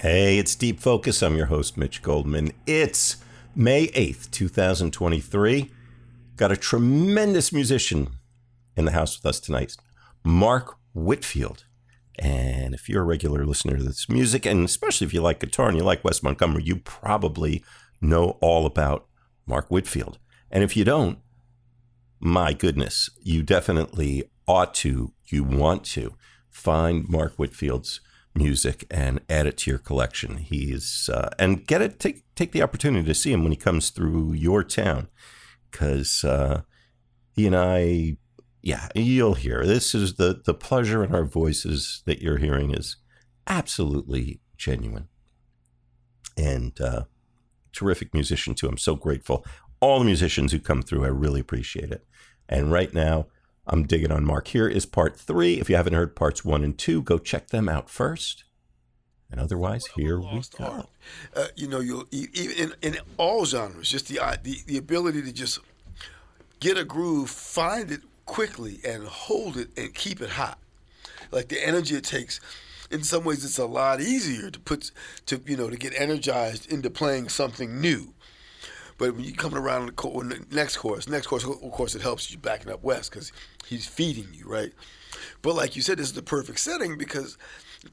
Hey, it's Deep Focus. I'm your host, Mitch Goldman. It's May 8th, 2023. Got a tremendous musician in the house with us tonight, Mark Whitfield. And if you're a regular listener to this music, and especially if you like guitar and you like Wes Montgomery, you probably know all about Mark Whitfield. And if you don't, my goodness, you definitely ought to, you want to find Mark Whitfield's music and add it to your collection. He's uh, and get it take take the opportunity to see him when he comes through your town because uh, he and I, yeah, you'll hear this is the the pleasure in our voices that you're hearing is absolutely genuine and uh, terrific musician too. I'm so grateful. All the musicians who come through, I really appreciate it. And right now, I'm digging on Mark. Here is part three. If you haven't heard parts one and two, go check them out first. And otherwise, here we go. Uh, you know, you in, in all genres, just the, uh, the the ability to just get a groove, find it quickly, and hold it and keep it hot. Like the energy it takes. In some ways, it's a lot easier to put to you know to get energized into playing something new. But when you coming around the, next course, next course, of course, it helps you backing up West because he's feeding you, right? But like you said, this is the perfect setting because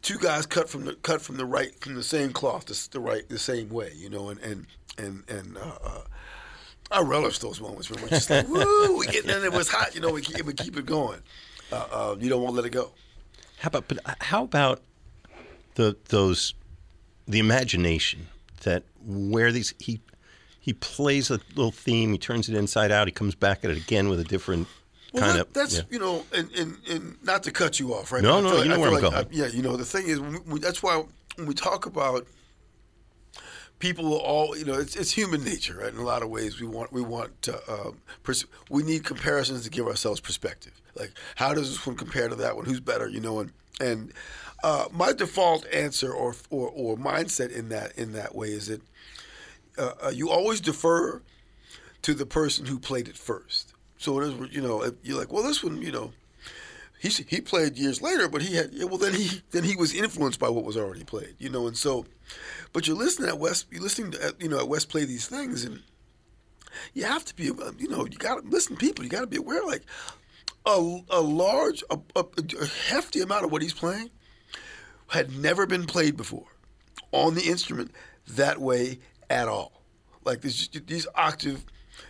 two guys cut from the cut from the right from the same cloth, the, the right the same way, you know, and and and and. Uh, uh, I relish those moments where we're just like, "Woo, we it was hot," you know. We keep, we keep it going. Uh, uh, you don't want to let it go. How about but how about the those the imagination that where these he he plays a little theme, he turns it inside out, he comes back at it again with a different well, kind that, of. That's yeah. you know, and, and and not to cut you off, right? No, no, feel you know I where I'm like, going. I, yeah, you know, the thing is, we, we, that's why when we talk about people are all you know it's, it's human nature right in a lot of ways we want we want to, um, pers- we need comparisons to give ourselves perspective like how does this one compare to that one who's better you know and and uh, my default answer or, or or mindset in that in that way is that uh, uh, you always defer to the person who played it first. So it is you know, you're like well this one you know he he played years later, but he had yeah, well then he then he was influenced by what was already played, you know, and so, but you're listening at West, you're listening to you know at West play these things, and you have to be you know you got to listen, people, you got to be aware like a a large a, a, a hefty amount of what he's playing had never been played before on the instrument that way at all, like this these octave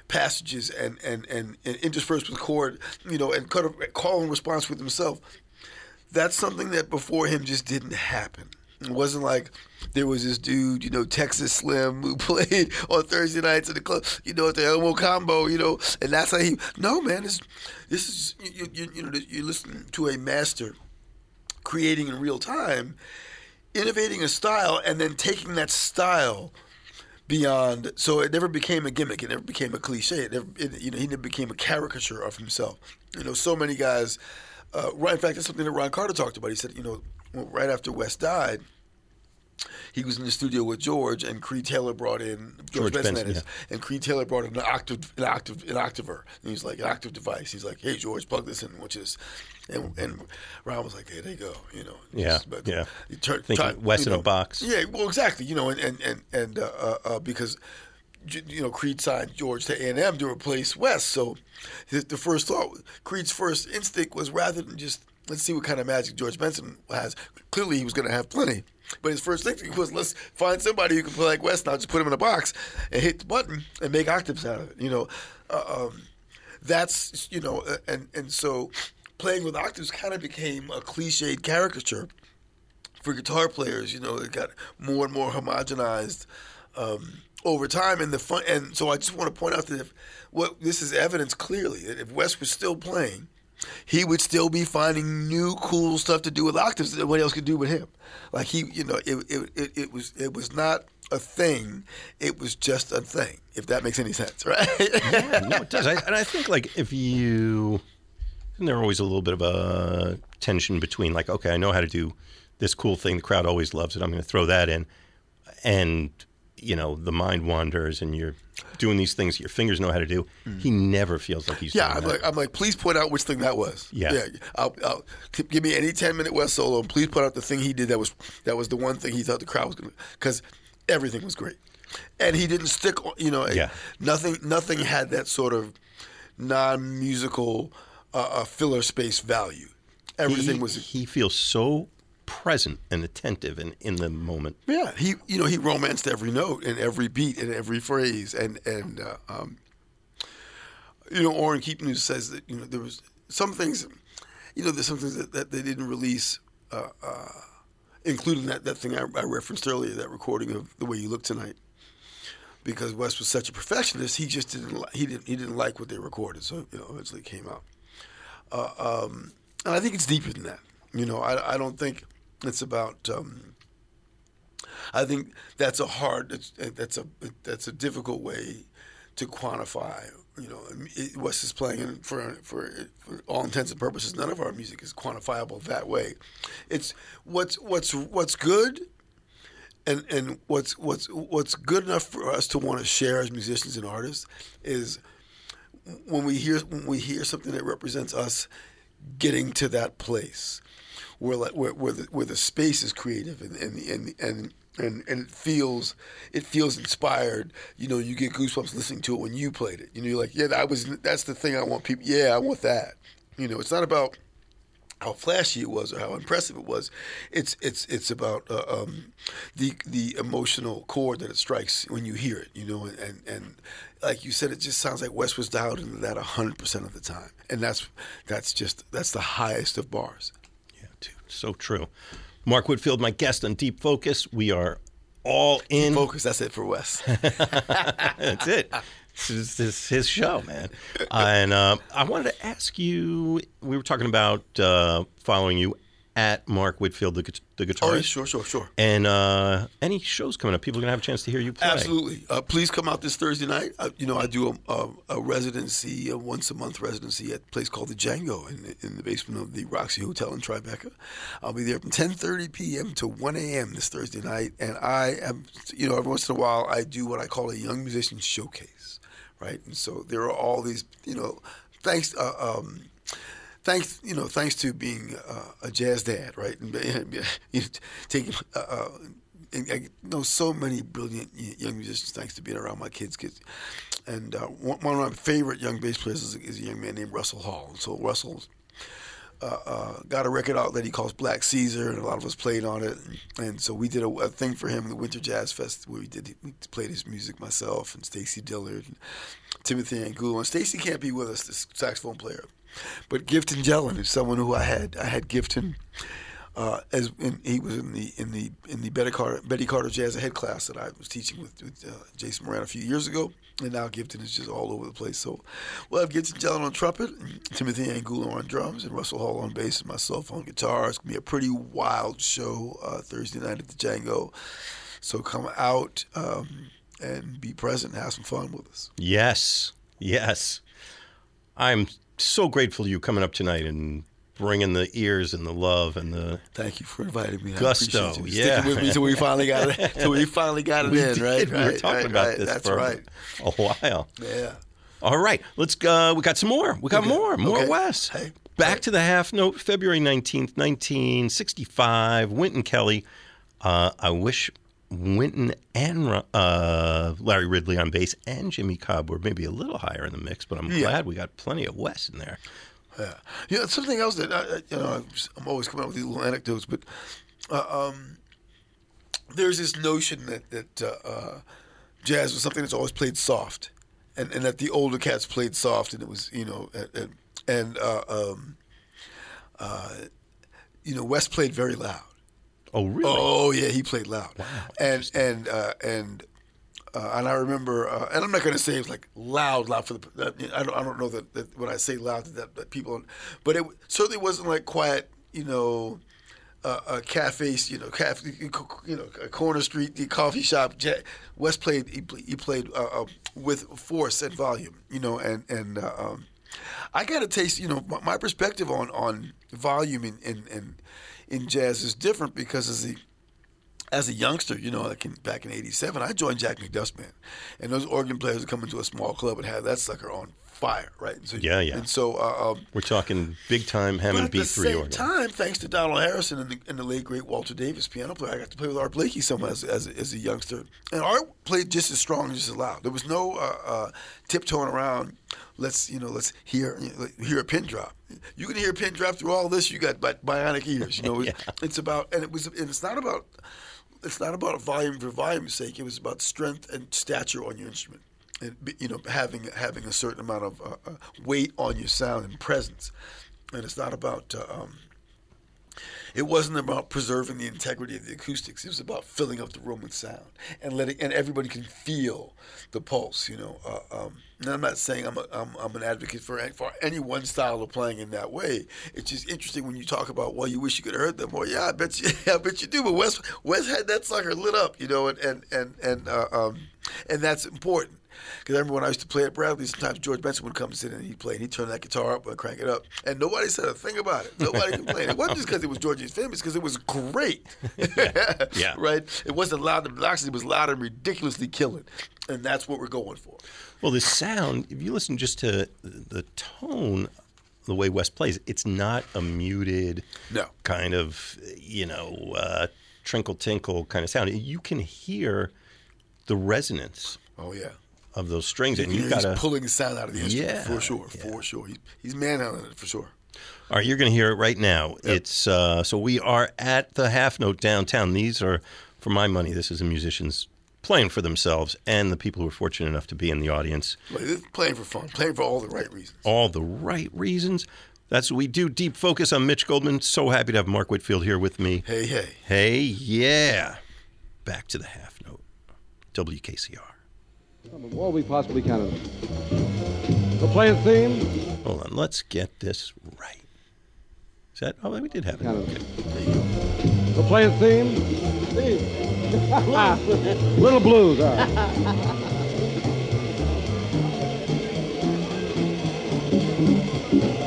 passages and, and, and, and interspersed with chord, you know, and cut a call and response with himself. That's something that before him just didn't happen. It wasn't like there was this dude, you know, Texas Slim, who played on Thursday nights at the club, you know, at the Elmo Combo, you know, and that's how he. No, man, this, this is you, you, you know, you're listening to a master creating in real time, innovating a style, and then taking that style beyond. So it never became a gimmick. It never became a cliche. It never, it, you know, he never became a caricature of himself. You know, so many guys. Uh, right, in fact, that's something that Ron Carter talked about. He said, you know, right after West died, he was in the studio with George, and Creed Taylor brought in George, George Benson, Benson, is, and Creed Taylor brought in an octave, an octave, an octaver. And he's like an octave device. He's like, "Hey, George, plug this in," which is, and, and Ron was like, "There they go," you know. Yeah, but yeah. You turn, Thinking try- Wes you in a box. Yeah, well, exactly. You know, and and and, and uh, uh, uh, because you know, Creed signed George to A&M to replace West. So the first thought, Creed's first instinct was rather than just let's see what kind of magic George Benson has. Clearly, he was going to have plenty. But his first instinct was let's find somebody who can play like West now. Just put him in a box and hit the button and make octaves out of it. You know, uh, um, that's you know, uh, and and so playing with octaves kind of became a cliched caricature for guitar players. You know, it got more and more homogenized. Um, over time, and the fun, and so I just want to point out that if what this is evidence clearly that if West was still playing, he would still be finding new cool stuff to do with octaves that nobody else could do with him. Like he, you know, it, it, it, it was it was not a thing; it was just a thing. If that makes any sense, right? yeah, no, it does. I, and I think like if you, and there's always a little bit of a tension between like, okay, I know how to do this cool thing. The crowd always loves it. I'm going to throw that in, and you know the mind wanders and you're doing these things your fingers know how to do. He never feels like he's Mm. Yeah, doing I'm that. like, I'm like, please point out which thing that was. Yeah. yeah. I'll, I'll give me any ten minute West solo, and please point out the thing he did that was that was the one thing he thought the crowd was going to, because everything was great, and he didn't stick. on- You know, Yeah. nothing nothing had that sort of non musical uh, uh, filler space value. Everything he, was he feels so present and attentive and in the moment. Yeah, he you know he romanced every note and every beat and every phrase and and uh, um, you know Orrin Keepnews says that you know there was some things, you know there's some things that, that they didn't release, uh, uh, including that that thing I, I referenced earlier, that recording of the way you look tonight. Because West was such a perfectionist, he just didn't li- he didn't he didn't like what they recorded, so you know eventually it came out. Uh, um, and I think it's deeper than that. You know, I, I don't think it's about. Um, I think that's a hard. That's, a that's a difficult way to quantify. You know, it, West is playing in, for, for for all intents and purposes. None of our music is quantifiable that way. It's what's what's what's good, and and what's what's what's good enough for us to want to share as musicians and artists is when we hear when we hear something that represents us getting to that place where where where the, where the space is creative and and and and and, and it feels it feels inspired. You know, you get goosebumps listening to it when you played it. You know, you're like, yeah, that was that's the thing I want people. Yeah, I want that. You know, it's not about how flashy it was or how impressive it was. It's it's it's about uh, um, the the emotional chord that it strikes when you hear it. You know, and, and and like you said, it just sounds like West was dialed into that hundred percent of the time, and that's that's just that's the highest of bars. So true. Mark Whitfield, my guest on Deep Focus. We are all in. Focus. That's it for Wes. That's it. This is, this is his show, man. and uh, I wanted to ask you. We were talking about uh, following you at Mark Whitfield, the, the guitarist. oh, yeah, sure, sure, sure. And uh, any shows coming up, people are gonna have a chance to hear you play. Absolutely. Uh, please come out this Thursday night. Uh, you know, I do a, a, a residency, a once a month residency at a place called the Django in the, in the basement of the Roxy Hotel in Tribeca. I'll be there from 10:30 p.m. to 1 a.m. this Thursday night, and I am, you know, every once in a while I do what I call a young musician showcase, right? And so there are all these, you know, thanks. Uh, um, thanks, you know, thanks to being uh, a jazz dad, right? Taking, uh, uh, I know so many brilliant young musicians thanks to being around my kids. kids. And uh, one, of my favorite young bass players is, a young man named Russell Hall. So Russell's uh, uh, got a record out that he calls Black Caesar, and a lot of us played on it. And so we did a, a thing for him the Winter Jazz Fest where we did we played his music myself and Stacy Dillard and Timothy Angulo. And Stacy can't be with us, this saxophone player, but Giveton Gelin is someone who I had. I had Giveton. Uh, as he was in the in the in the Betty Carter Betty Carter Jazz Ahead class that I was teaching with, with uh, Jason Moran a few years ago, and now Giveton is just all over the place. So we'll have Giveton Gelin on trumpet, Timothy Angulo on drums, and Russell Hall on bass, and myself on guitar. It's gonna be a pretty wild show uh, Thursday night at the Django. So come out um, and be present and have some fun with us. Yes, yes. I'm so grateful to you coming up tonight and bringing the ears and the love and the Thank you for inviting me. I Gusto, you yeah. sticking with me until we finally got it. Till we finally got it We in, did. right? We were right, talking right, about right. this That's for right. a while. Yeah. All right, let's. Uh, we got some more. We got Okay. more. More Okay. Wes. Hey. Back to the half note. February nineteenth, nineteen sixty-five. Wynton Kelly. Uh, I wish Wynton and uh, Larry Ridley on bass and Jimmy Cobb were maybe a little higher in the mix, but I'm Yeah. glad we got plenty of Wes in there. Yeah, you know, something else that I, you know, I'm, always coming up with these little anecdotes, but uh, um, there's this notion that that uh, uh, jazz was something that's always played soft, and, and that the older cats played soft, and it was you know, and, and, and uh, um, uh, you know, West played very loud. Oh, really? Oh yeah, he played loud, Wow. and and uh, and uh, and I remember, uh, and I'm not going to say it was like loud, loud for the. I don't, I don't know that, that when I say loud that, that people, but it certainly wasn't like quiet, you know, uh, a cafe, you know, cafe, you know, a corner street, the coffee shop. West played, he, he played uh, uh, with force and volume, you know, and and uh, um, I got to taste, you know, my, my perspective on on volume and and, in in jazz is different because as the as a youngster, you know, like in, back in '87, I joined Jack McDuff's band, and those organ players would come into a small club and have that sucker on fire, right? So, Yeah, yeah. And so, uh, um, We're talking big time Hammond at the B3 same organ. time, thanks to Donald Harrison and the, and the late great Walter Davis, piano player, I got to play with Art Blakey some as, as, a, as a youngster, and Art played just as strong and just as loud. There was no uh, uh, tiptoeing around. Let's you know, let's hear you know, hear a pin drop. You can hear a pin drop through all this. You got bionic ears. You know, Yeah. it's about and it was and it's not about it's not about volume for volume's sake. It was about strength and stature on your instrument, you know having having a certain amount of uh, uh, weight on your sound and presence. And it's not about. Uh, um, it wasn't about preserving the integrity of the acoustics. It was about filling up the room with sound and letting and everybody can feel the pulse. You know, uh, um, and I'm not saying I'm, a, I'm I'm an advocate for for any one style of playing in that way. It's just interesting when you talk about well, you wish you could have heard them more. Yeah, I bet you, I bet you do. But Wes Wes had that sucker lit up. You know, and and and and uh, um, and that's important. Because I remember when I used to play at Bradley, sometimes George Benson would come sit in and he'd play, and he'd turn that guitar up and crank it up, and nobody said a thing about it. Nobody complained. It wasn't just because it was George's famous, because it was great. Yeah. Right? It wasn't loud and obnoxious, it was loud and ridiculously killing. And that's what we're going for. Well, the sound, if you listen just to the tone, the way West plays, it's not a muted No. kind of, you know, uh, trinkle tinkle kind of sound. You can hear the resonance Oh, yeah. Of those strings, and You got to. pulling the sound out of the instrument, Yeah, for sure, yeah. for sure. He's, he's manhandling it, for sure. All right, you're going to hear it right now. It's uh, so we are at the Half Note downtown. These are, for my money, this is the musicians playing for themselves and the people who are fortunate enough to be in the audience. Like, this is playing for fun, playing for all the right reasons. all the right reasons. That's what we do. Deep focus on Mitch Goldman. So happy to have Mark Whitfield here with me. Hey, hey. Hey, yeah. Back to the half note. WKCR. All we possibly can of it. The playing theme, Hold on. Let's get this right. Is that? Oh, we did have it. Okay. There you go. the playing theme. Theme. Little blues. All right.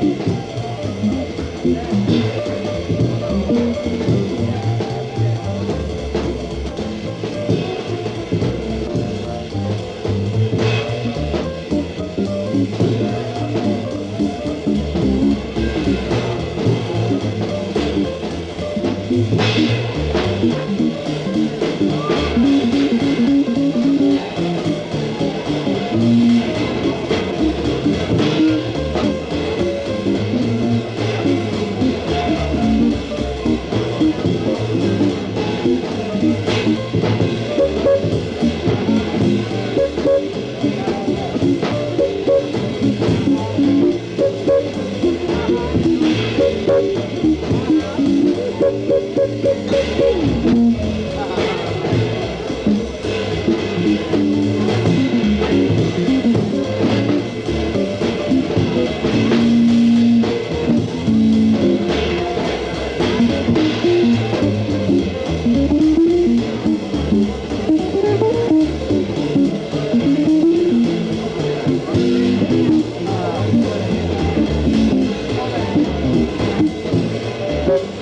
Yeah,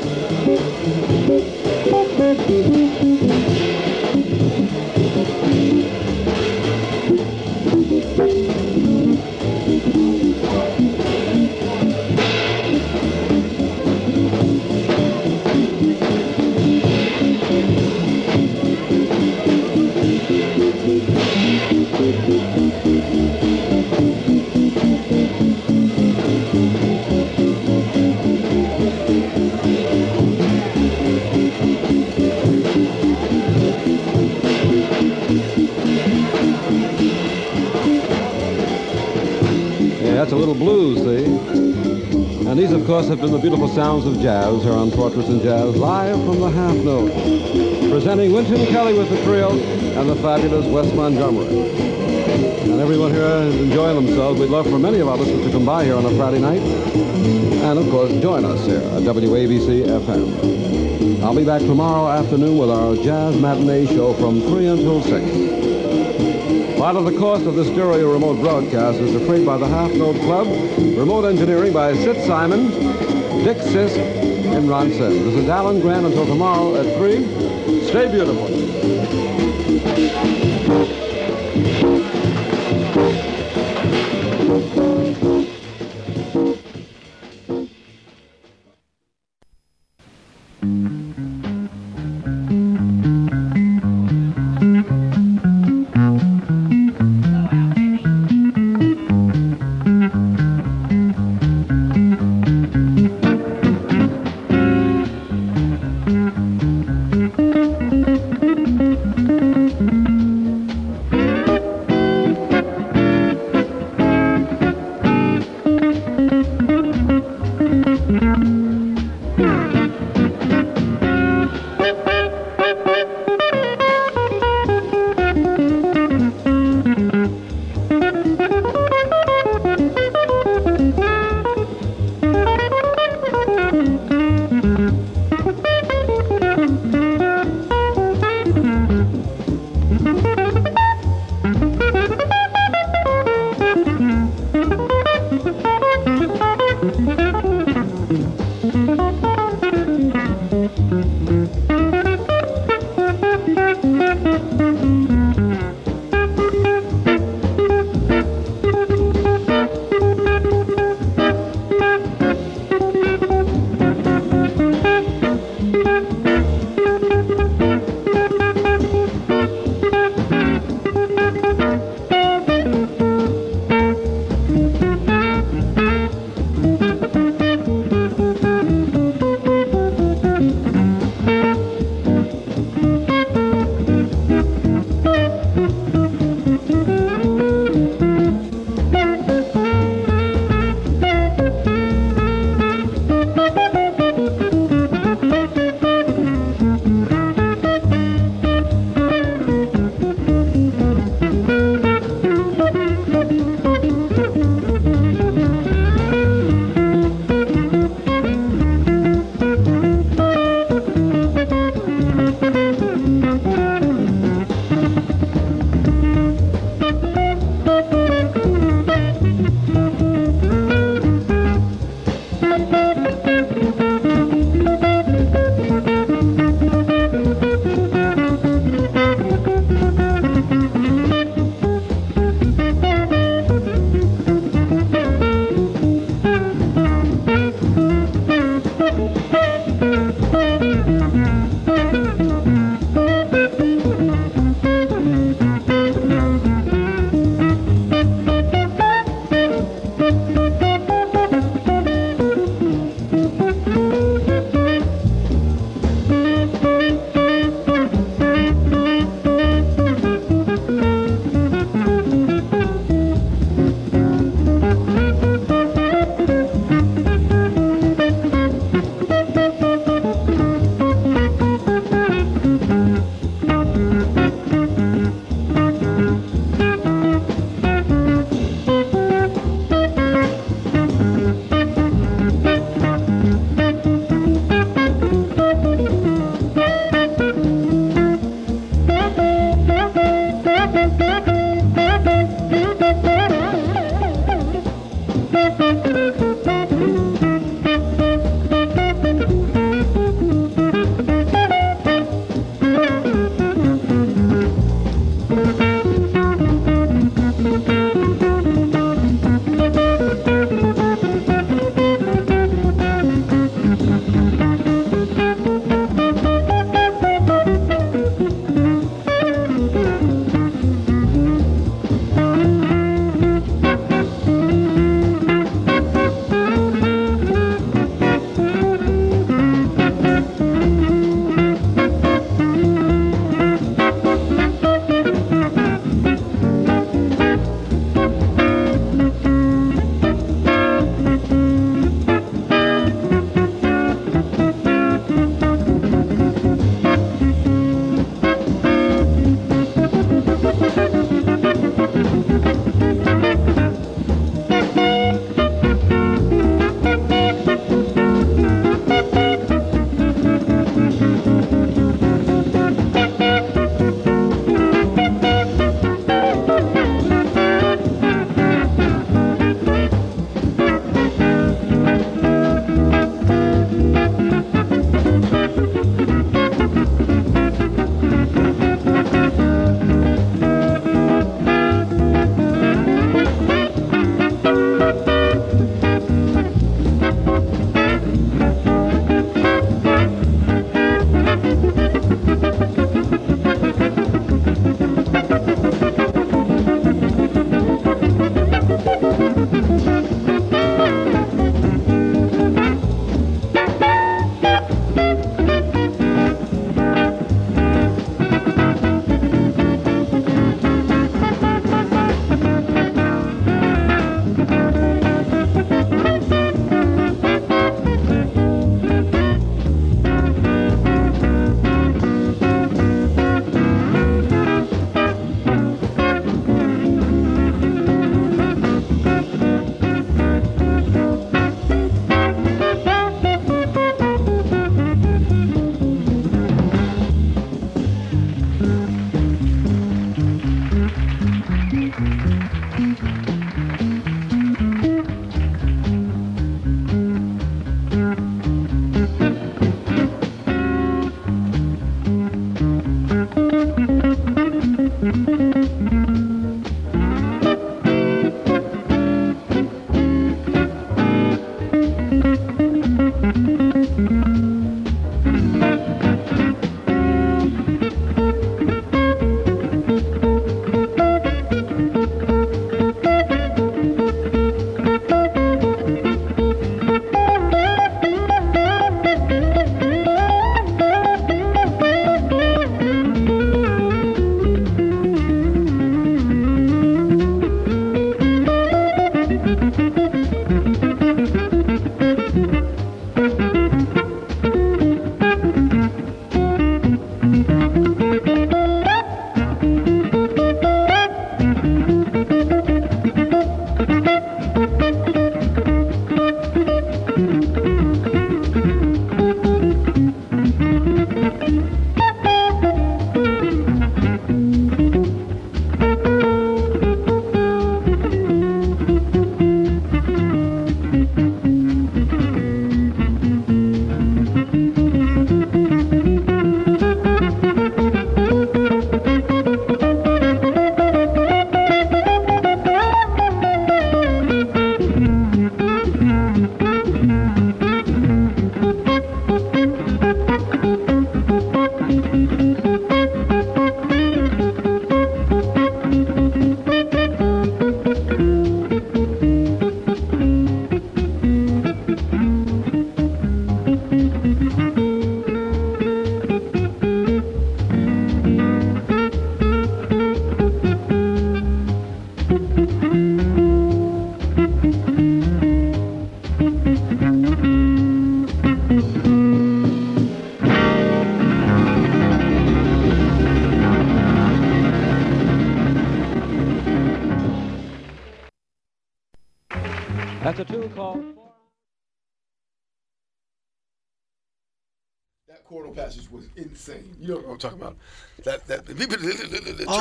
been the beautiful sounds of jazz here on Portraits in Jazz, live from the half note. Presenting Wynton Kelly with the trio and the fabulous Wes Montgomery. And everyone here is enjoying themselves. We'd love for many of our listeners to come by here on a Friday night. And, of course, join us here at WABC FM. I'll be back tomorrow afternoon with our jazz matinee show from 3 until 6. Part of the cost of this stereo remote broadcast is defrayed by the Half Note Club. Remote engineering by Sid Simon, Dick Sisk, and Ron. This is Alan Grant until tomorrow at 3. Stay beautiful.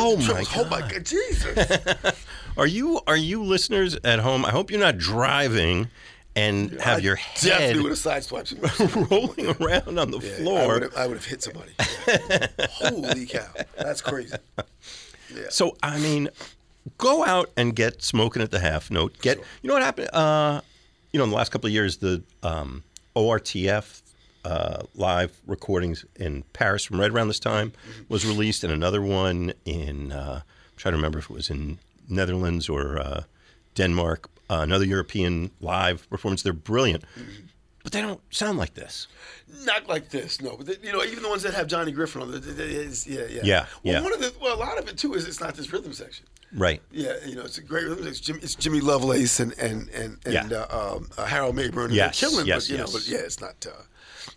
Oh, my Oh my God. God, Jesus! Are you are you listeners at home? I hope you're not driving and have I your definitely head would have sideswiped. rolling around on the Yeah, I floor. would have- I would have hit somebody. Holy cow, that's crazy. So I mean, go out and get smoking at the half note. Get you know what happened? Uh, you know, in the last couple of years, the um, ORTF uh, live recordings in Paris from right around this time was released, and another one in uh, I'm trying to remember if it was in Netherlands or uh, Denmark. Uh, another European live performance. They're brilliant, but they don't sound like this. Not like this, no. But the, you know, even the ones that have Johnny Griffin on, it's- yeah, yeah, Yeah, Well, yeah. one of the well, a lot of it too is it's not this rhythm section. Right. Yeah, you know, it's a great rhythm. It's Jimmy, it's Jimmy Lovelace and and and, and Yeah. uh, um, uh, Harold Mabern. And Yes, killing, yes, but you yes. know, but yeah, it's not uh,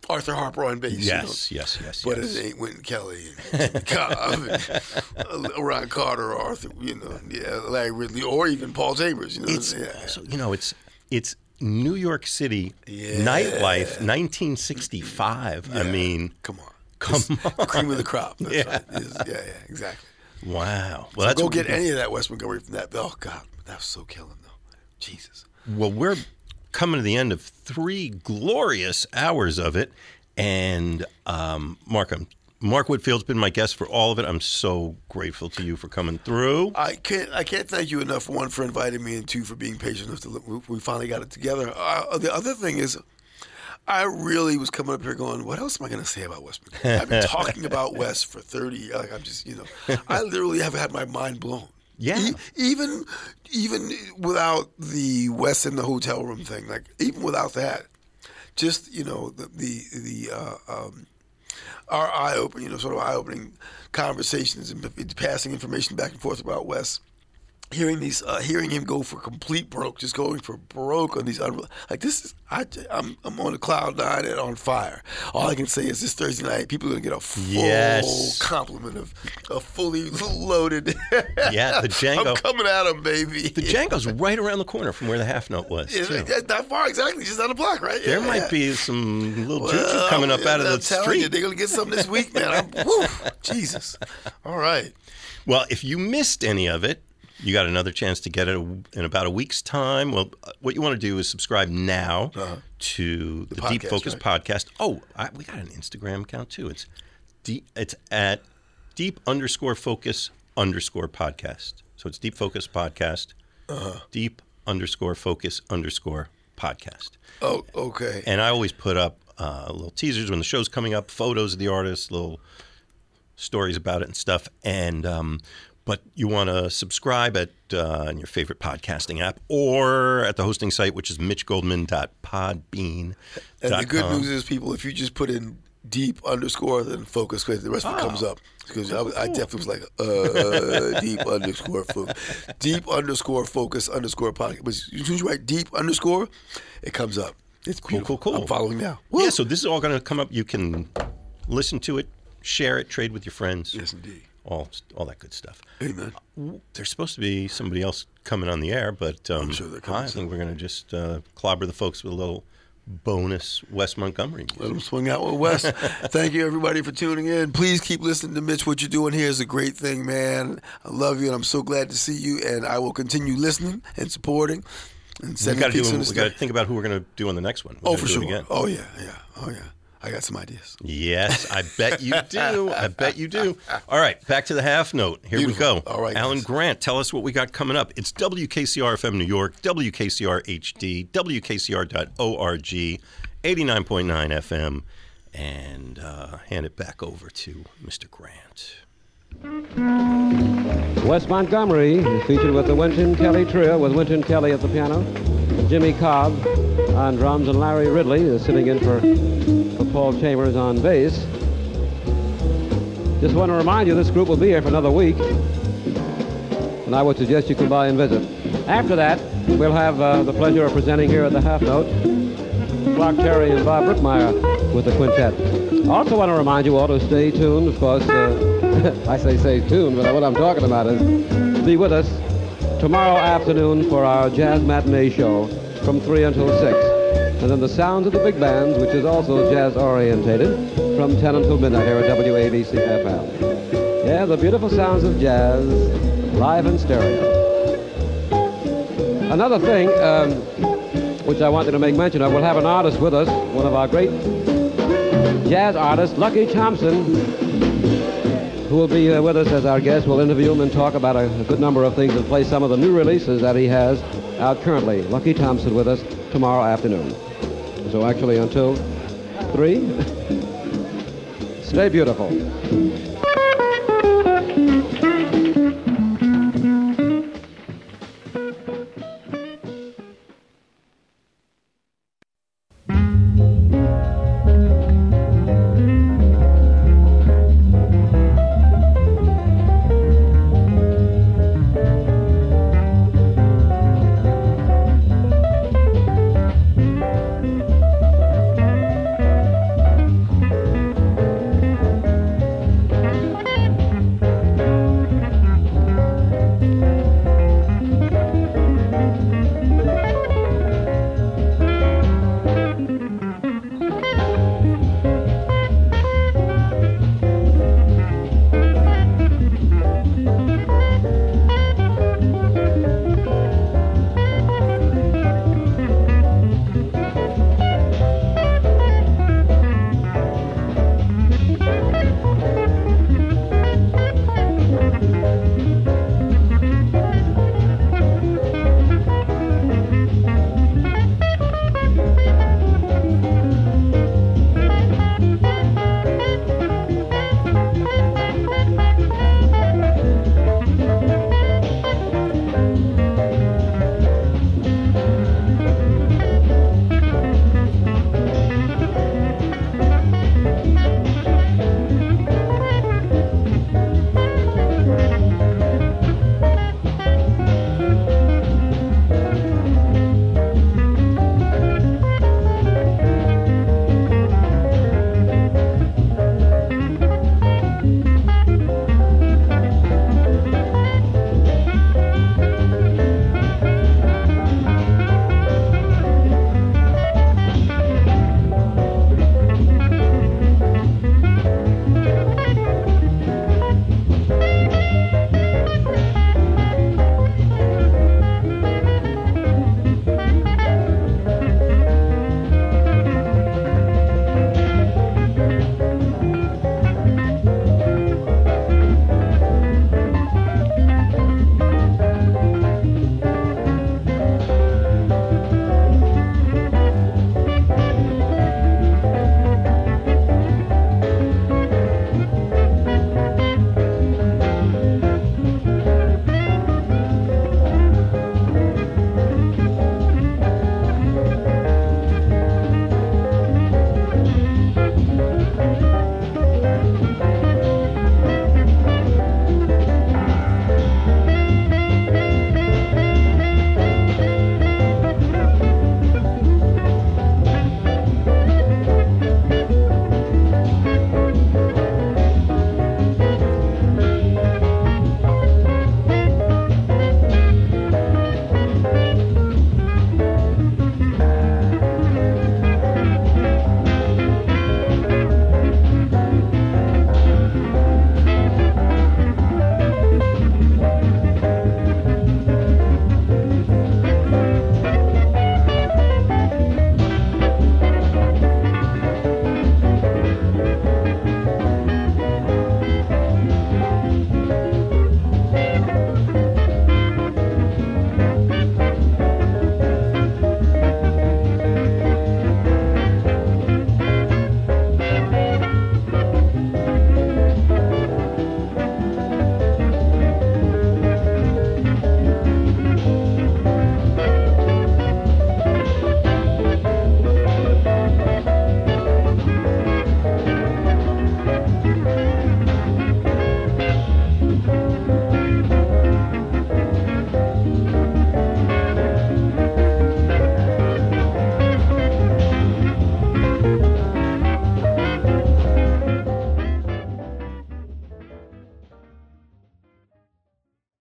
Arthur Harper on bass. Yes, you know? yes, yes, But yes. it ain't Wynton Kelly and Cobb and uh, Ron Carter or Arthur, you know, yeah, Larry Ridley, or even Paul Chambers. You know, It's yeah, yeah. also, you know, it's it's New York City nightlife, 1965. I mean, come on, come It's the cream of the crop. That's Yeah. right. Yeah, yeah, exactly. wow. Well, that's Go get any of that West Montgomery from that. Oh God, that was so killing though. Jesus. Well, we're coming to the end of three glorious hours of it, and um, Mark, I'm, Mark Whitfield's been my guest for all of it. I'm so grateful to you for coming through. I can't. I can't thank you enough. One for inviting me, and two for being patient enough to. We, finally got it together. Uh, the other thing is, I really was coming up here going, "What else am I going to say about West?" I've been talking about West for thirty. years. Like I'm just, you know, I literally have had my mind blown. Yeah. E- even, even without the West in the hotel room thing, like even without that, just you know the the the. Uh, um, our eye opening, you know, sort of eye opening conversations and passing information back and forth about Wes. Hearing these, uh, hearing him go for complete broke, just going for broke on these, unre- like this is, I, I'm, I'm on a cloud nine and on fire. All I can say is this Thursday night, people are gonna get a full Yes. complement of a fully loaded. Yeah, the Django. I'm coming at him, baby. The Django's right around the corner from where the half note was. Yeah, too. that far exactly, just down the block, right? There Yeah, might be some little juju coming up out of the telling You, street. they're gonna get something this week, man. I'm, Jesus. All right. Well, if you missed any of it, you got another chance to get it in about a week's time. Well, uh, what you want to do is subscribe now to the, Deep Uh-huh. podcast, Focus right? podcast. Oh, I, we got an Instagram account too. It's deep. It's at deep underscore focus underscore podcast. So it's Deep Focus Podcast, Uh-huh. Deep underscore Focus underscore podcast. Oh, okay. And I always put up uh, little teasers when the show's coming up, photos of the artist, little stories about it and stuff. And um, but you want to subscribe at uh, your favorite podcasting app or at the hosting site, which is mitchgoldman.podbean. And the good news is, people, if you just put in deep underscore then focus, because the rest of it comes up. Because I, I definitely was like, uh, deep underscore focus, deep underscore focus underscore podcast. But as soon as you write deep underscore, it comes up. It's Cool, beautiful. cool, cool. I'm following now. Yeah, so this is all going to come up. You can listen to it, share it, trade with your friends, Yes, indeed. All all that good stuff. Amen. There's supposed to be somebody else coming on the air, but um, sure they're coming I think we're going to just uh, clobber the folks with a little bonus West Montgomery music. Let them swing out with Wes. Thank you, everybody, for tuning in. Please keep listening to Mitch. What you're doing here is a great thing, man. I love you, and I'm so glad to see you. And I will continue listening and supporting and We sending got to pics do. in the We got to stuff. think about who we're going to do on the next one. We're Oh, for sure. Oh yeah, yeah, oh yeah. I got some ideas. Yes, I bet you do. I bet you do. All right, back to the half note. Here Beautiful. we go. All right, Alan guys. Grant, tell us what we got coming up. It's WKCR FM New York, WKCR HD, WKCR.org, 89.9 FM, and uh, hand it back over to Mr. Grant. Wes Montgomery is featured with the Wynton Kelly Trio, with Wynton Kelly at the piano, Jimmy Cobb on drums, and Larry Ridley is sitting in for, for Paul Chambers on bass. Just want to remind you this group will be here for another week, and I would suggest you come by and visit. After that, we'll have uh, the pleasure of presenting here at the Half Note Clark Terry and Bob Brookmeyer with the quintet. Also want to remind you all to stay tuned, of course. Uh, I say stay tuned, but what I'm talking about is be with us tomorrow afternoon for our jazz matinee show from 3 until 6. And then the sounds of the big bands, which is also jazz orientated, from 10 until midnight here at WABC FM. Yeah, the beautiful sounds of jazz, live in stereo. Another thing, um, which I wanted to make mention of, we'll have an artist with us, one of our great jazz artists, Lucky Thompson, who will be uh, with us as our guest. We'll interview him and talk about a, a good number of things and play some of the new releases that he has out currently. Lucky Thompson with us tomorrow afternoon. So actually until 3, stay beautiful.